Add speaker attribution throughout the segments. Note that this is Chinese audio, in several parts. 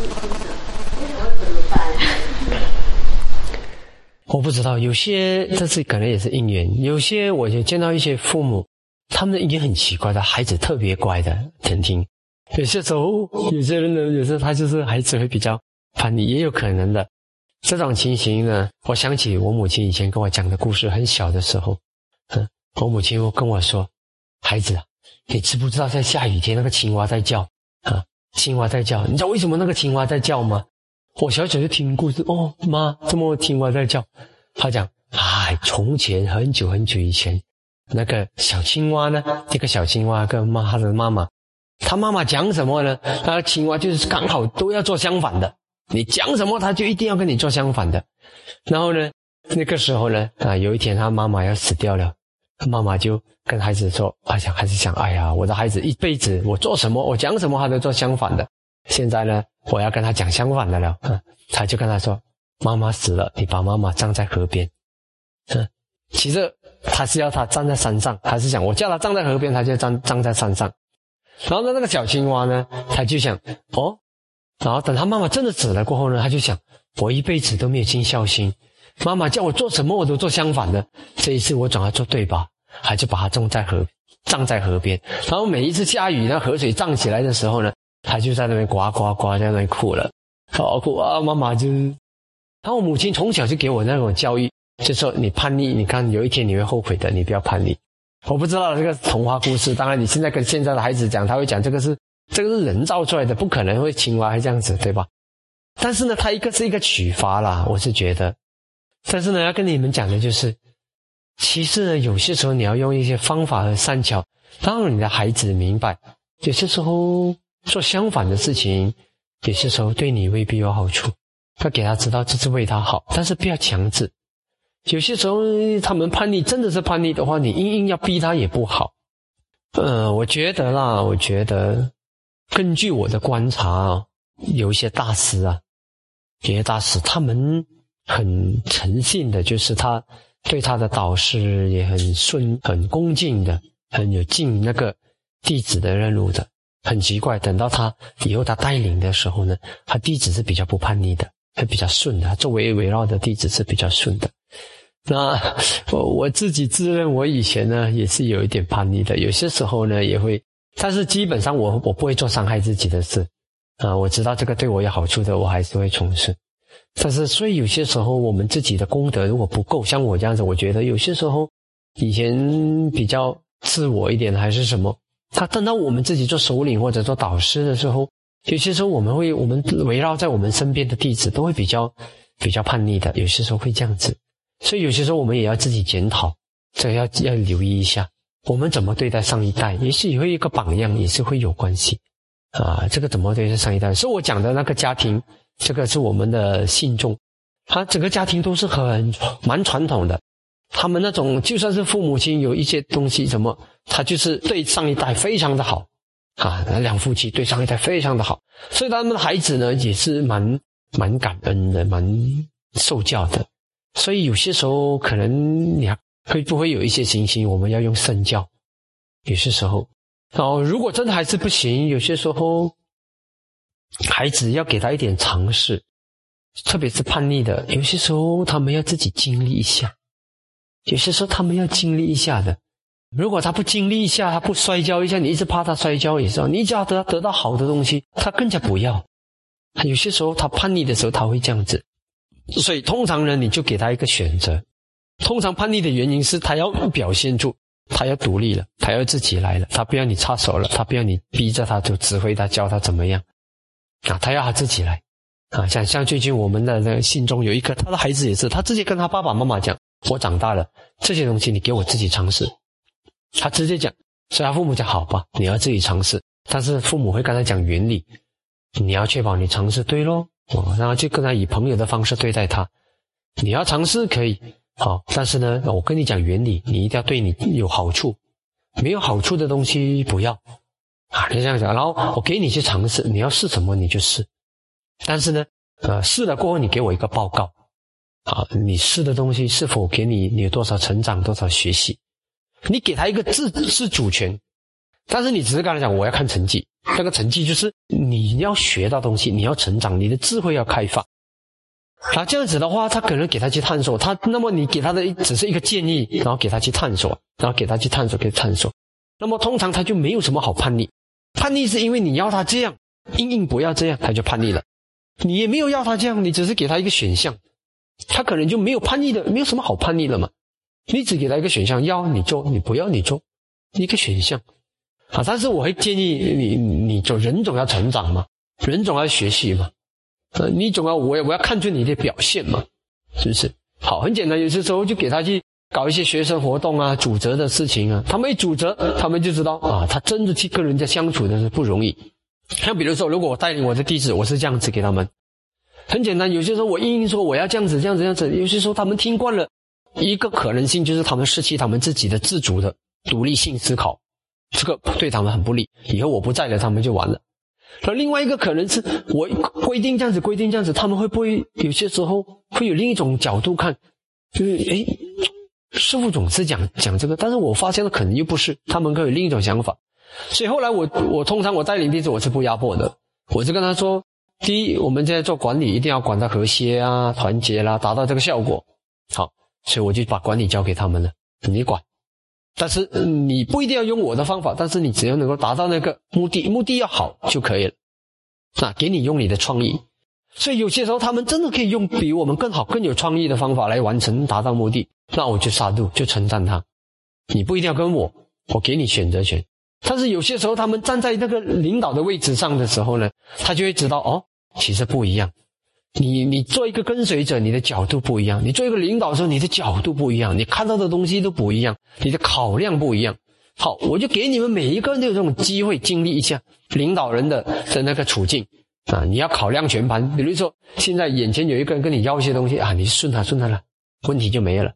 Speaker 1: 我不知道，有些这次可能也是因缘，有些我就见到一些父母，他们已经很奇怪的，孩子特别乖的，听听。有些时候，有些人呢，有时候他就是孩子会比较叛逆，也有可能的。这种情形呢，我想起我母亲以前跟我讲的故事，很小的时候，嗯，我母亲跟我说：“孩子，你知不知道在下雨天那个青蛙在叫啊？青蛙在叫，你知道为什么那个青蛙在叫吗？”我小小就听故事哦，妈，这么青蛙在叫？他讲，哎，从前很久很久以前，那个小青蛙呢，这个小青蛙跟妈他的妈妈，他妈妈讲什么呢？那青蛙就是刚好都要做相反的，你讲什么，他就一定要跟你做相反的。然后呢，那个时候呢，啊，有一天他妈妈要死掉了，他妈妈就跟孩子说，啊，想孩子想，哎呀，我的孩子一辈子我做什么，我讲什么，他都做相反的。现在呢，我要跟他讲相反的了。嗯，他就跟他说：“妈妈死了，你把妈妈葬在河边。”嗯，其实他是要他站在山上，还是想我叫他站在河边，他就站站在山上。然后呢，那个小青蛙呢，他就想：哦，然后等他妈妈真的死了过后呢，他就想：我一辈子都没有尽孝心，妈妈叫我做什么我都做相反的。这一次我总要做对吧？他就把它种在河，葬在河边。然后每一次下雨，那河水涨起来的时候呢。他就在那边呱呱呱在那边哭了，好哭啊！妈妈就，然后我母亲从小就给我那种教育，就说你叛逆，你看有一天你会后悔的，你不要叛逆。我不知道这个童话故事，当然你现在跟现在的孩子讲，他会讲这个是这个是人造出来的，不可能会青蛙会这样子，对吧？但是呢，它一个是一个启发啦，我是觉得。但是呢，要跟你们讲的就是，其实呢，有些时候你要用一些方法和善巧，让你的孩子明白，有些时候。做相反的事情，有些时候对你未必有好处。要给他知道这是为他好，但是不要强制。有些时候他们叛逆，真的是叛逆的话，你硬硬要逼他也不好。嗯，我觉得啦，我觉得根据我的观察，有一些大师啊，有些大师他们很诚信的，就是他对他的导师也很顺、很恭敬的，很有敬那个弟子的任务的。很奇怪，等到他以后他带领的时候呢，他弟子是比较不叛逆的，还比较顺的。周围围绕的弟子是比较顺的。那我我自己自认我以前呢也是有一点叛逆的，有些时候呢也会，但是基本上我我不会做伤害自己的事啊。我知道这个对我有好处的，我还是会从事。但是所以有些时候我们自己的功德如果不够，像我这样子，我觉得有些时候以前比较自我一点的还是什么。他等到我们自己做首领或者做导师的时候，有些时候我们会，我们围绕在我们身边的弟子都会比较比较叛逆的，有些时候会这样子，所以有些时候我们也要自己检讨，这要要留意一下，我们怎么对待上一代，也是会一个榜样，也是会有关系啊。这个怎么对待上一代？是我讲的那个家庭，这个是我们的信众，他整个家庭都是很蛮传统的。他们那种就算是父母亲有一些东西什么，他就是对上一代非常的好，啊，两夫妻对上一代非常的好，所以他们的孩子呢也是蛮蛮感恩的，蛮受教的。所以有些时候可能你会不会有一些情形，我们要用身教。有些时候，哦，如果真的还是不行，有些时候孩子要给他一点尝试，特别是叛逆的，有些时候他们要自己经历一下。有些时候他们要经历一下的，如果他不经历一下，他不摔跤一下，你一直怕他摔跤，也是。你只要得得到好的东西，他更加不要。有些时候他叛逆的时候，他会这样子。所以通常呢，你就给他一个选择。通常叛逆的原因是他要表现出他要独立了，他要自己来了，他不要你插手了，他不要你逼着他，就指挥他教他怎么样啊？他要他自己来啊！像像最近我们的那个信中有一个，他的孩子也是，他直接跟他爸爸妈妈讲。我长大了，这些东西你给我自己尝试。他直接讲，所以他父母讲好吧，你要自己尝试。但是父母会跟他讲原理，你要确保你尝试对喽。哦，然后就跟他以朋友的方式对待他。你要尝试可以，好，但是呢，我跟你讲原理，你一定要对你有好处，没有好处的东西不要啊。就这样讲，然后我给你去尝试，你要试什么你就试。但是呢，呃，试了过后你给我一个报告。啊，你试的东西是否给你你有多少成长，多少学习？你给他一个自自主权，但是你只是跟他讲，我要看成绩，这个成绩就是你要学到东西，你要成长，你的智慧要开发。啊，这样子的话，他可能给他去探索，他那么你给他的只是一个建议，然后给他去探索，然后给他去探索，给探索。那么通常他就没有什么好叛逆，叛逆是因为你要他这样，硬硬不要这样，他就叛逆了。你也没有要他这样，你只是给他一个选项，他可能就没有叛逆的，没有什么好叛逆了嘛。你只给他一个选项，要你做，你不要你做，一个选项。啊，但是我会建议你，你就人总要成长嘛，人总要学习嘛。呃，你总要我我要看出你的表现嘛，是不是？好，很简单，有些时候就给他去搞一些学生活动啊，主责的事情啊，他们一主责，他们就知道啊，他真的去跟人家相处的是不容易。像比如说，如果我带领我的弟子，我是这样子给他们，很简单，有些时候我硬硬说我要这样子这样子这样子，有些时候他们听惯了，一个可能性就是他们失去他们自己的自主的独立性思考，这个对他们很不利。以后我不在了，他们就完了。而另外一个可能是我规定这样子，规定这样子，他们会不会有些时候会有另一种角度看？就是哎，师傅总是讲讲这个，但是我发现了可能又不是，他们可以有另一种想法。所以后来我我通常我带领弟子我是不压迫的，我是跟他说：第一，我们现在做管理一定要管到和谐啊、团结啦，达到这个效果。好，所以我就把管理交给他们了，你管。但是你不一定要用我的方法，但是你只要能够达到那个目的，目的要好就可以了。那给你用你的创意，所以有些时候他们真的可以用比我们更好、更有创意的方法来完成、达到目的。那我就杀度，就称赞他。你不一定要跟我，我给你选择权。但是有些时候他们站在那个领导的位置上的时候呢，他就会知道哦，其实不一样。你你做一个跟随者，你的角度不一样；你做一个领导的时候，你的角度不一样，你看到的东西都不一样，你的考量不一样。好，我就给你们每一个人都有这种机会经历一下领导人的的那个处境啊！你要考量全盘。比如说，现在眼前有一个人跟你要一些东西啊，你顺他顺他了，问题就没了，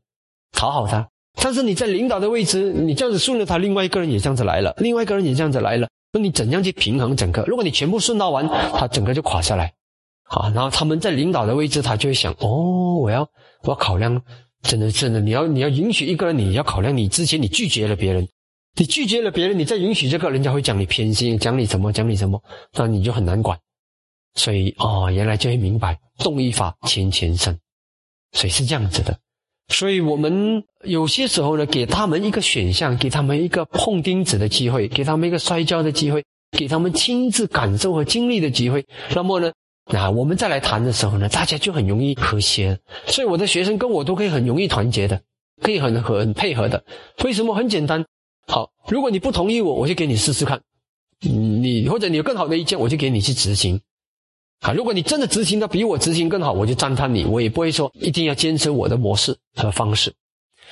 Speaker 1: 讨好他。但是你在领导的位置，你这样子顺着他，另外一个人也这样子来了，另外一个人也这样子来了，那你怎样去平衡整个？如果你全部顺到完，他整个就垮下来。好，然后他们在领导的位置，他就会想：哦，我要我要考量，真的真的，你要你要允许一个人，你要考量你之前你拒绝了别人，你拒绝了别人，你再允许这个，人家会讲你偏心，讲你什么，讲你什么，那你就很难管。所以哦，原来就会明白，动一法牵前生，所以是这样子的。所以我们有些时候呢，给他们一个选项，给他们一个碰钉子的机会，给他们一个摔跤的机会，给他们亲自感受和经历的机会，那么呢？那我们再来谈的时候呢，大家就很容易和谐，所以我的学生跟我都可以很容易团结的，可以很很配合的。为什么？很简单。好，如果你不同意我，我就给你试试看。你或者你有更好的意见，我就给你去执行。啊，如果你真的执行的比我执行更好，我就赞叹你。我也不会说一定要坚持我的模式和方式。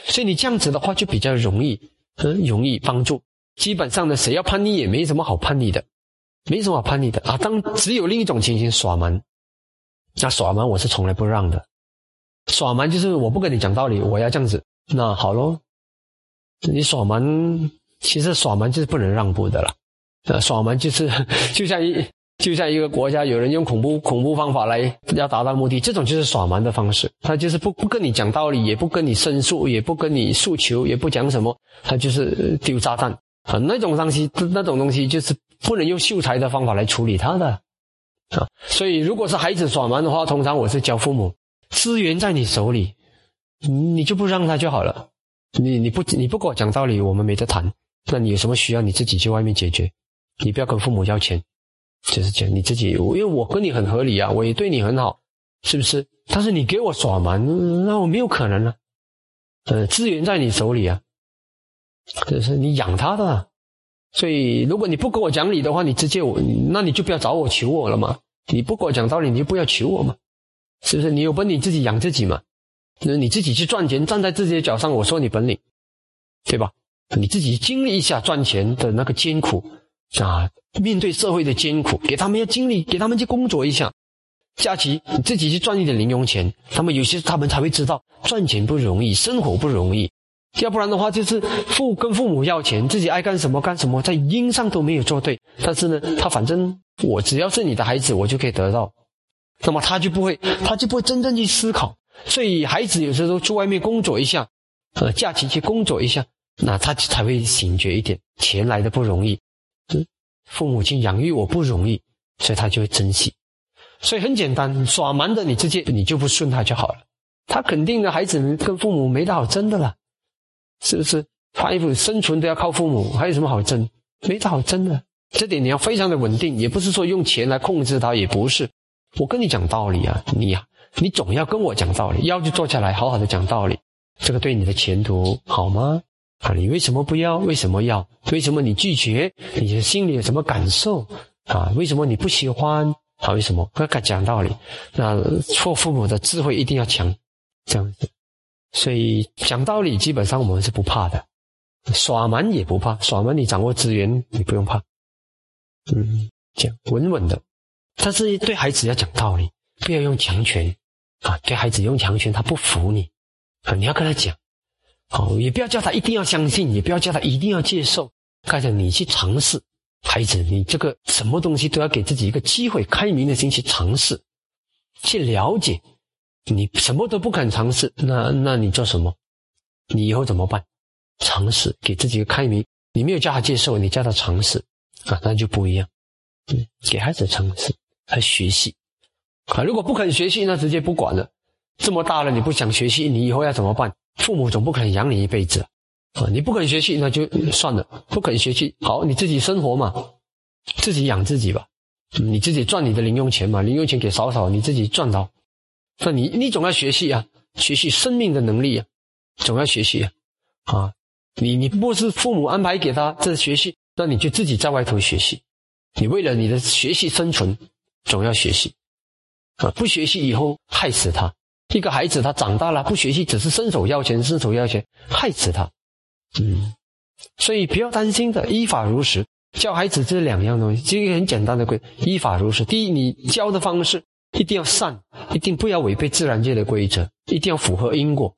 Speaker 1: 所以你这样子的话就比较容易，很容易帮助。基本上呢，谁要叛逆也没什么好叛逆的。没什么好叛逆的啊，当只有另一种情形耍蛮，那耍蛮我是从来不让的，耍蛮就是我不跟你讲道理，我要这样子，那好喽，你耍蛮其实耍蛮就是不能让步的了，呃，耍蛮就是 就像一就像一个国家有人用恐怖恐怖方法来要达到目的，这种就是耍蛮的方式，他就是不不跟你讲道理，也不跟你申诉，也不跟你诉求，也不讲什么，他就是丢炸弹啊，那种东西那种东西就是。不能用秀才的方法来处理他的啊，所以如果是孩子耍蛮的话，通常我是教父母，资源在你手里，你就不让他就好了。你你不你不跟我讲道理，我们没得谈。那你有什么需要，你自己去外面解决，你不要跟父母要钱，就是讲你自己。因为我跟你很合理啊，我也对你很好，是不是？但是你给我耍蛮，那我没有可能啊。呃，资源在你手里啊，这是你养他的。所以，如果你不跟我讲理的话，你直接我，那你就不要找我求我了嘛。你不跟我讲道理，你就不要求我嘛，是不是？你有本领自己养自己嘛，那你自己去赚钱，站在自己的脚上，我说你本领，对吧？你自己经历一下赚钱的那个艰苦啊，面对社会的艰苦，给他们要经历，给他们去工作一下，假期你自己去赚一点零用钱，他们有些他们才会知道赚钱不容易，生活不容易。要不然的话，就是父跟父母要钱，自己爱干什么干什么，在因上都没有做对。但是呢，他反正我只要是你的孩子，我就可以得到。那么他就不会，他就不会真正去思考。所以孩子有时候去外面工作一下，呃，假期去工作一下，那他才会醒觉一点。钱来的不容易，这父母亲养育我不容易，所以他就会珍惜。所以很简单，耍蛮的你直接你就不顺他就好了。他肯定的孩子跟父母没得好争的了，是不是？穿衣服生存都要靠父母，还有什么好争？没得好争的。这点你要非常的稳定，也不是说用钱来控制他，也不是。我跟你讲道理啊，你呀，你总要跟我讲道理，要就坐下来好好的讲道理。这个对你的前途好吗？啊，你为什么不要？为什么要？为什么你拒绝？你的心里有什么感受？啊，为什么你不喜欢？啊，为什么？不要讲道理。那做父母的智慧一定要强，这样子。所以讲道理，基本上我们是不怕的。耍蛮也不怕，耍蛮你掌握资源，你不用怕。嗯，讲稳稳的。但是对孩子要讲道理，不要用强权。啊，对孩子用强权，他不服你。啊，你要跟他讲。好，也不要叫他一定要相信，也不要叫他一定要接受。看着你去尝试，孩子，你这个什么东西都要给自己一个机会，开明的心去尝试，去了解。你什么都不肯尝试，那那你做什么？你以后怎么办？尝试，给自己一个开明。你没有叫他接受，你叫他尝试，啊，那就不一样。嗯，给孩子尝试和学习。啊，如果不肯学习，那直接不管了。这么大了，你不想学习，你以后要怎么办？父母总不可能养你一辈子，啊！你不肯学习，那就算了。不肯学习，好，你自己生活嘛，自己养自己吧。你自己赚你的零用钱嘛，零用钱给少少，你自己赚到。那你你总要学习啊，学习生命的能力啊，总要学习啊。啊，你你不是父母安排给他这学习，那你就自己在外头学习。你为了你的学习生存，总要学习啊！不学习以后害死他。一个孩子，他长大了不学习，只是伸手要钱，伸手要钱，害死他。嗯，所以不要担心的，依法如实教孩子，这两样东西，这个很简单的规，依法如实。第一，你教的方式一定要善，一定不要违背自然界的规则，一定要符合因果。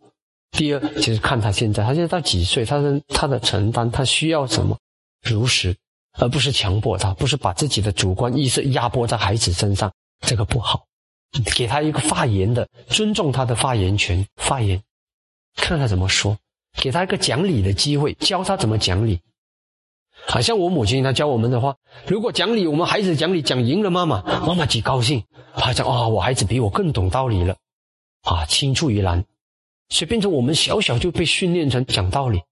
Speaker 1: 第二，就是看他现在，他现在到几岁，他的他的承担，他需要什么，如实，而不是强迫他，不是把自己的主观意识压迫在孩子身上，这个不好。给他一个发言的，尊重他的发言权，发言，看他怎么说，给他一个讲理的机会，教他怎么讲理。好像我母亲她教我们的话，如果讲理，我们孩子讲理讲赢了妈妈，妈妈极高兴，还讲啊，我孩子比我更懂道理了，啊，青出于蓝，所以变成我们小小就被训练成讲道理，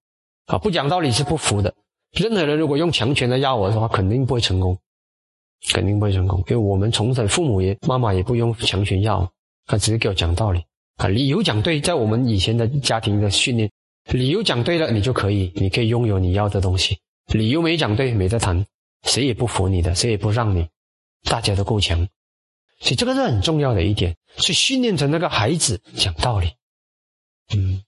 Speaker 1: 啊，不讲道理是不服的。任何人如果用强权来压我的话，肯定不会成功。肯定不会成功，因为我们从小父母也妈妈也不用强权要，他只是给我讲道理啊，理由讲对，在我们以前的家庭的训练，理由讲对了，你就可以，你可以拥有你要的东西。理由没讲对，没得谈，谁也不服你的，谁也不让你，大家都够强，所以这个是很重要的一点，所以训练成那个孩子讲道理，嗯，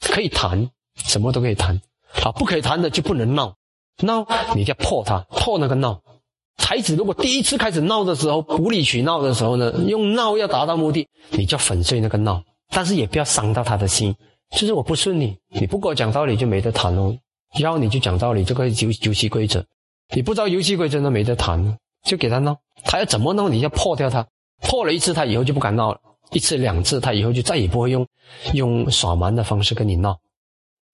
Speaker 1: 可以谈，什么都可以谈，啊，不可以谈的就不能闹，闹你就破他，破那个闹。孩子如果第一次开始闹的时候，无理取闹的时候呢，用闹要达到目的，你就粉碎那个闹，但是也不要伤到他的心。就是我不顺你，你不跟我讲道理就没得谈喽。要你就讲道理，这个游游戏规则，你不知道游戏规则那没得谈，就给他闹。他要怎么闹，你要破掉他，破了一次他以后就不敢闹了，一次两次他以后就再也不会用用耍蛮的方式跟你闹。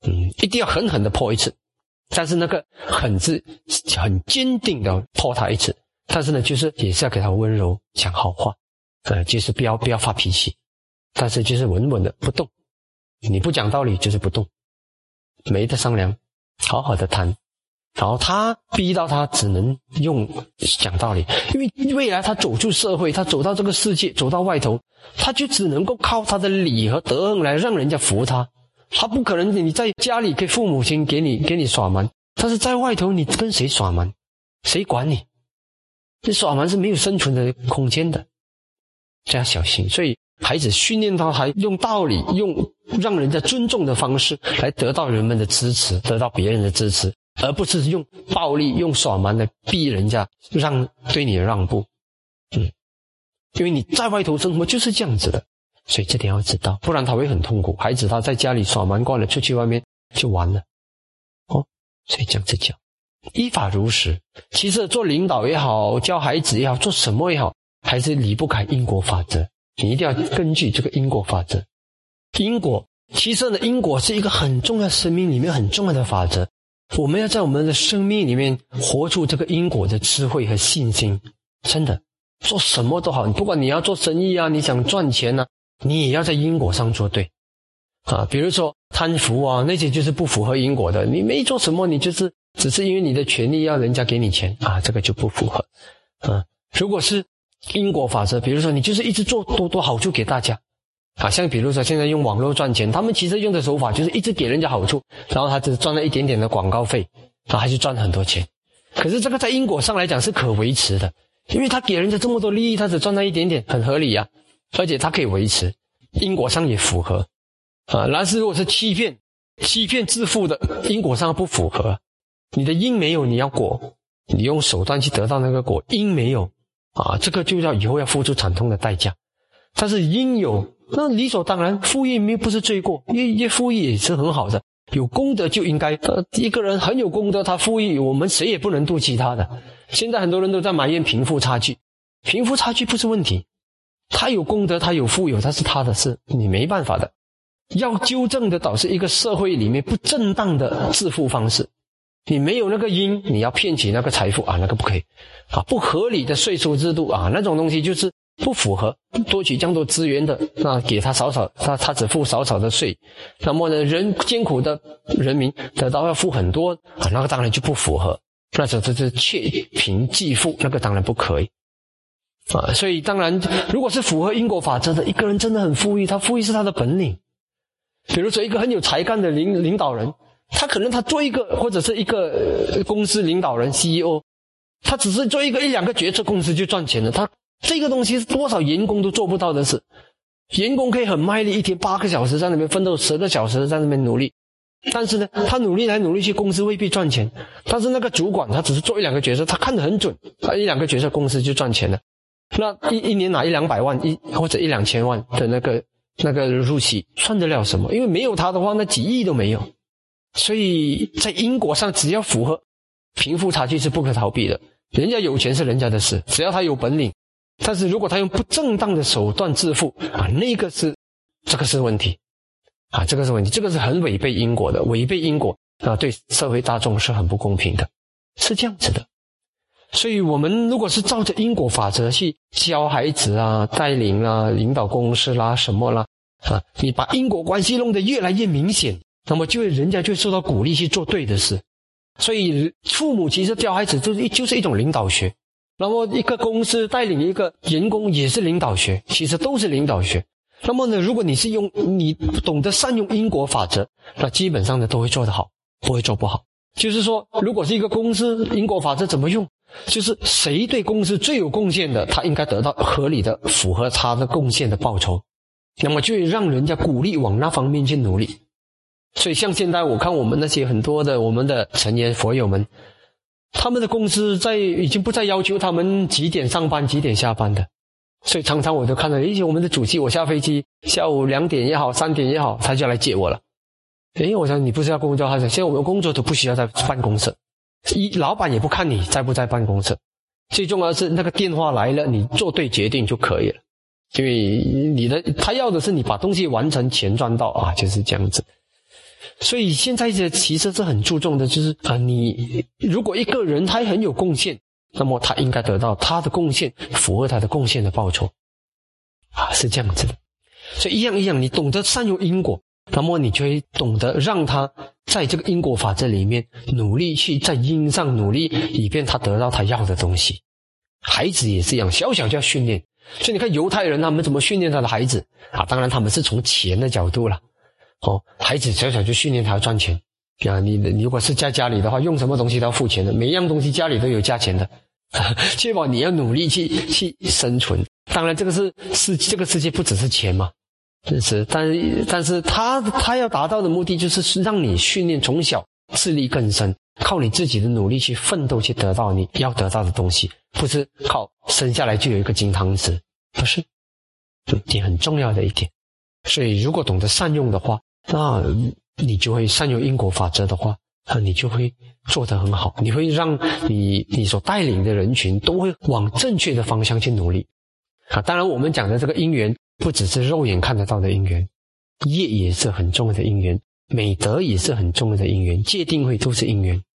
Speaker 1: 嗯，一定要狠狠的破一次。但是那个很是很坚定的泼他一次，但是呢，就是也是要给他温柔讲好话，呃，就是不要不要发脾气，但是就是稳稳的不动，你不讲道理就是不动，没得商量，好好的谈，然后他逼到他只能用讲道理，因为未来他走出社会，他走到这个世界，走到外头，他就只能够靠他的理和德来让人家服他。他不可能，你在家里给父母亲给你给你耍蛮，但是在外头你跟谁耍蛮，谁管你？你耍蛮是没有生存的空间的，这要小心。所以孩子训练他还用道理，用让人家尊重的方式来得到人们的支持，得到别人的支持，而不是用暴力、用耍蛮来逼人家让对你让步。嗯，因为你在外头生活就是这样子的。所以这点要知道，不然他会很痛苦。孩子他在家里耍蛮惯了，出去外面就完了。哦，所以这样子讲，依法如实。其实做领导也好，教孩子也好，做什么也好，还是离不开因果法则。你一定要根据这个因果法则。因果，其实呢，因果是一个很重要，生命里面很重要的法则。我们要在我们的生命里面活出这个因果的智慧和信心。真的，做什么都好，不管你要做生意啊，你想赚钱呢，你也要在因果上做对。啊，比如说贪腐啊，那些就是不符合因果的。你没做什么，你就是只是因为你的权利要人家给你钱啊，这个就不符合。啊，如果是因果法则，比如说你就是一直做多多好处给大家，啊，像比如说现在用网络赚钱，他们其实用的手法就是一直给人家好处，然后他只赚了一点点的广告费，他还是赚很多钱。可是这个在因果上来讲是可维持的，因为他给人家这么多利益，他只赚那一点点，很合理呀，而且它可以维持，因果上也符合。啊，但是如果是欺骗、欺骗致富的，因果上不符合。你的因没有，你要果，你用手段去得到那个果，因没有，啊，这个就要以后要付出惨痛的代价。但是因有，那理所当然，富裕没不是罪过，越越富裕也是很好的，有功德就应该。呃，一个人很有功德，他富裕，我们谁也不能妒忌他的。现在很多人都在埋怨贫富差距，贫富差距不是问题，他有功德，他有富有，他是他的事，你没办法的。要纠正的，导致一个社会里面不正当的致富方式。你没有那个因，你要骗取那个财富啊，那个不可以啊。不合理的税收制度啊，那种东西就是不符合。多取这样多资源的，那给他少少，他他只付少少的税。那么呢，人艰苦的人民得到要付很多啊，那个当然就不符合。那这这是窃贫济富，那个当然不可以啊。所以当然，如果是符合因果法则的，一个人真的很富裕，他富裕是他的本领。比如说，一个很有才干的领领导人，他可能他做一个或者是一个公司领导人 CEO，他只是做一个一两个决策，公司就赚钱了。他这个东西是多少员工都做不到的事，员工可以很卖力，一天八个小时在那边奋斗，十个小时在那边努力，但是呢，他努力来努力去，公司未必赚钱。但是那个主管他只是做一两个决策，他看得很准，他一两个决策，公司就赚钱了。那一一年拿一两百万，一或者一两千万的那个。那个入息算得了什么？因为没有他的话，那几亿都没有。所以在因果上，只要符合，贫富差距是不可逃避的。人家有钱是人家的事，只要他有本领。但是如果他用不正当的手段致富啊，那个是这个是问题啊，这个是问题，这个是很违背因果的，违背因果啊，对社会大众是很不公平的，是这样子的。所以，我们如果是照着因果法则去教孩子啊、带领啊、领导公司啦、什么啦啊，你把因果关系弄得越来越明显，那么就会人家就受到鼓励去做对的事。所以，父母其实教孩子就是就是一种领导学。那么，一个公司带领一个员工也是领导学，其实都是领导学。那么呢，如果你是用你懂得善用因果法则，那基本上呢都会做得好，不会做不好。就是说，如果是一个公司，因果法则怎么用？就是谁对公司最有贡献的，他应该得到合理的、符合他的贡献的报酬，那么就让人家鼓励往那方面去努力。所以，像现在我看我们那些很多的我们的成员佛友们，他们的公司在已经不再要求他们几点上班、几点下班的。所以常常我就看到，诶，我们的主席，我下飞机下午两点也好、三点也好，他就来接我了。诶，我想你不是要工作，他说现在我们工作都不需要在办公室。一老板也不看你在不在办公室，最重要是那个电话来了，你做对决定就可以了。因为你的他要的是你把东西完成，钱赚到啊，就是这样子。所以现在这其实是很注重的，就是啊，你如果一个人他很有贡献，那么他应该得到他的贡献符合他的贡献的报酬啊，是这样子的。所以一样一样，你懂得善用因果。那么你就会懂得让他在这个因果法则里面努力去在因上努力，以便他得到他要的东西。孩子也是一样，小小就要训练。所以你看犹太人他们怎么训练他的孩子啊？当然他们是从钱的角度了。哦，孩子小小就训练他要赚钱啊！你你如果是在家里的话，用什么东西都要付钱的，每一样东西家里都有价钱的，确保你要努力去去生存。当然这个是世这个世界不只是钱嘛。是，但但是他他要达到的目的就是让你训练从小自力更生，靠你自己的努力去奋斗去得到你要得到的东西，不是靠生下来就有一个金汤匙，不是，这点很重要的一点。所以如果懂得善用的话，那你就会善用因果法则的话，啊，你就会做得很好，你会让你你所带领的人群都会往正确的方向去努力。啊，当然我们讲的这个因缘。不只是肉眼看得到的因缘，业也是很重要的因缘。美德也是很重要的因缘，戒定慧都是因缘。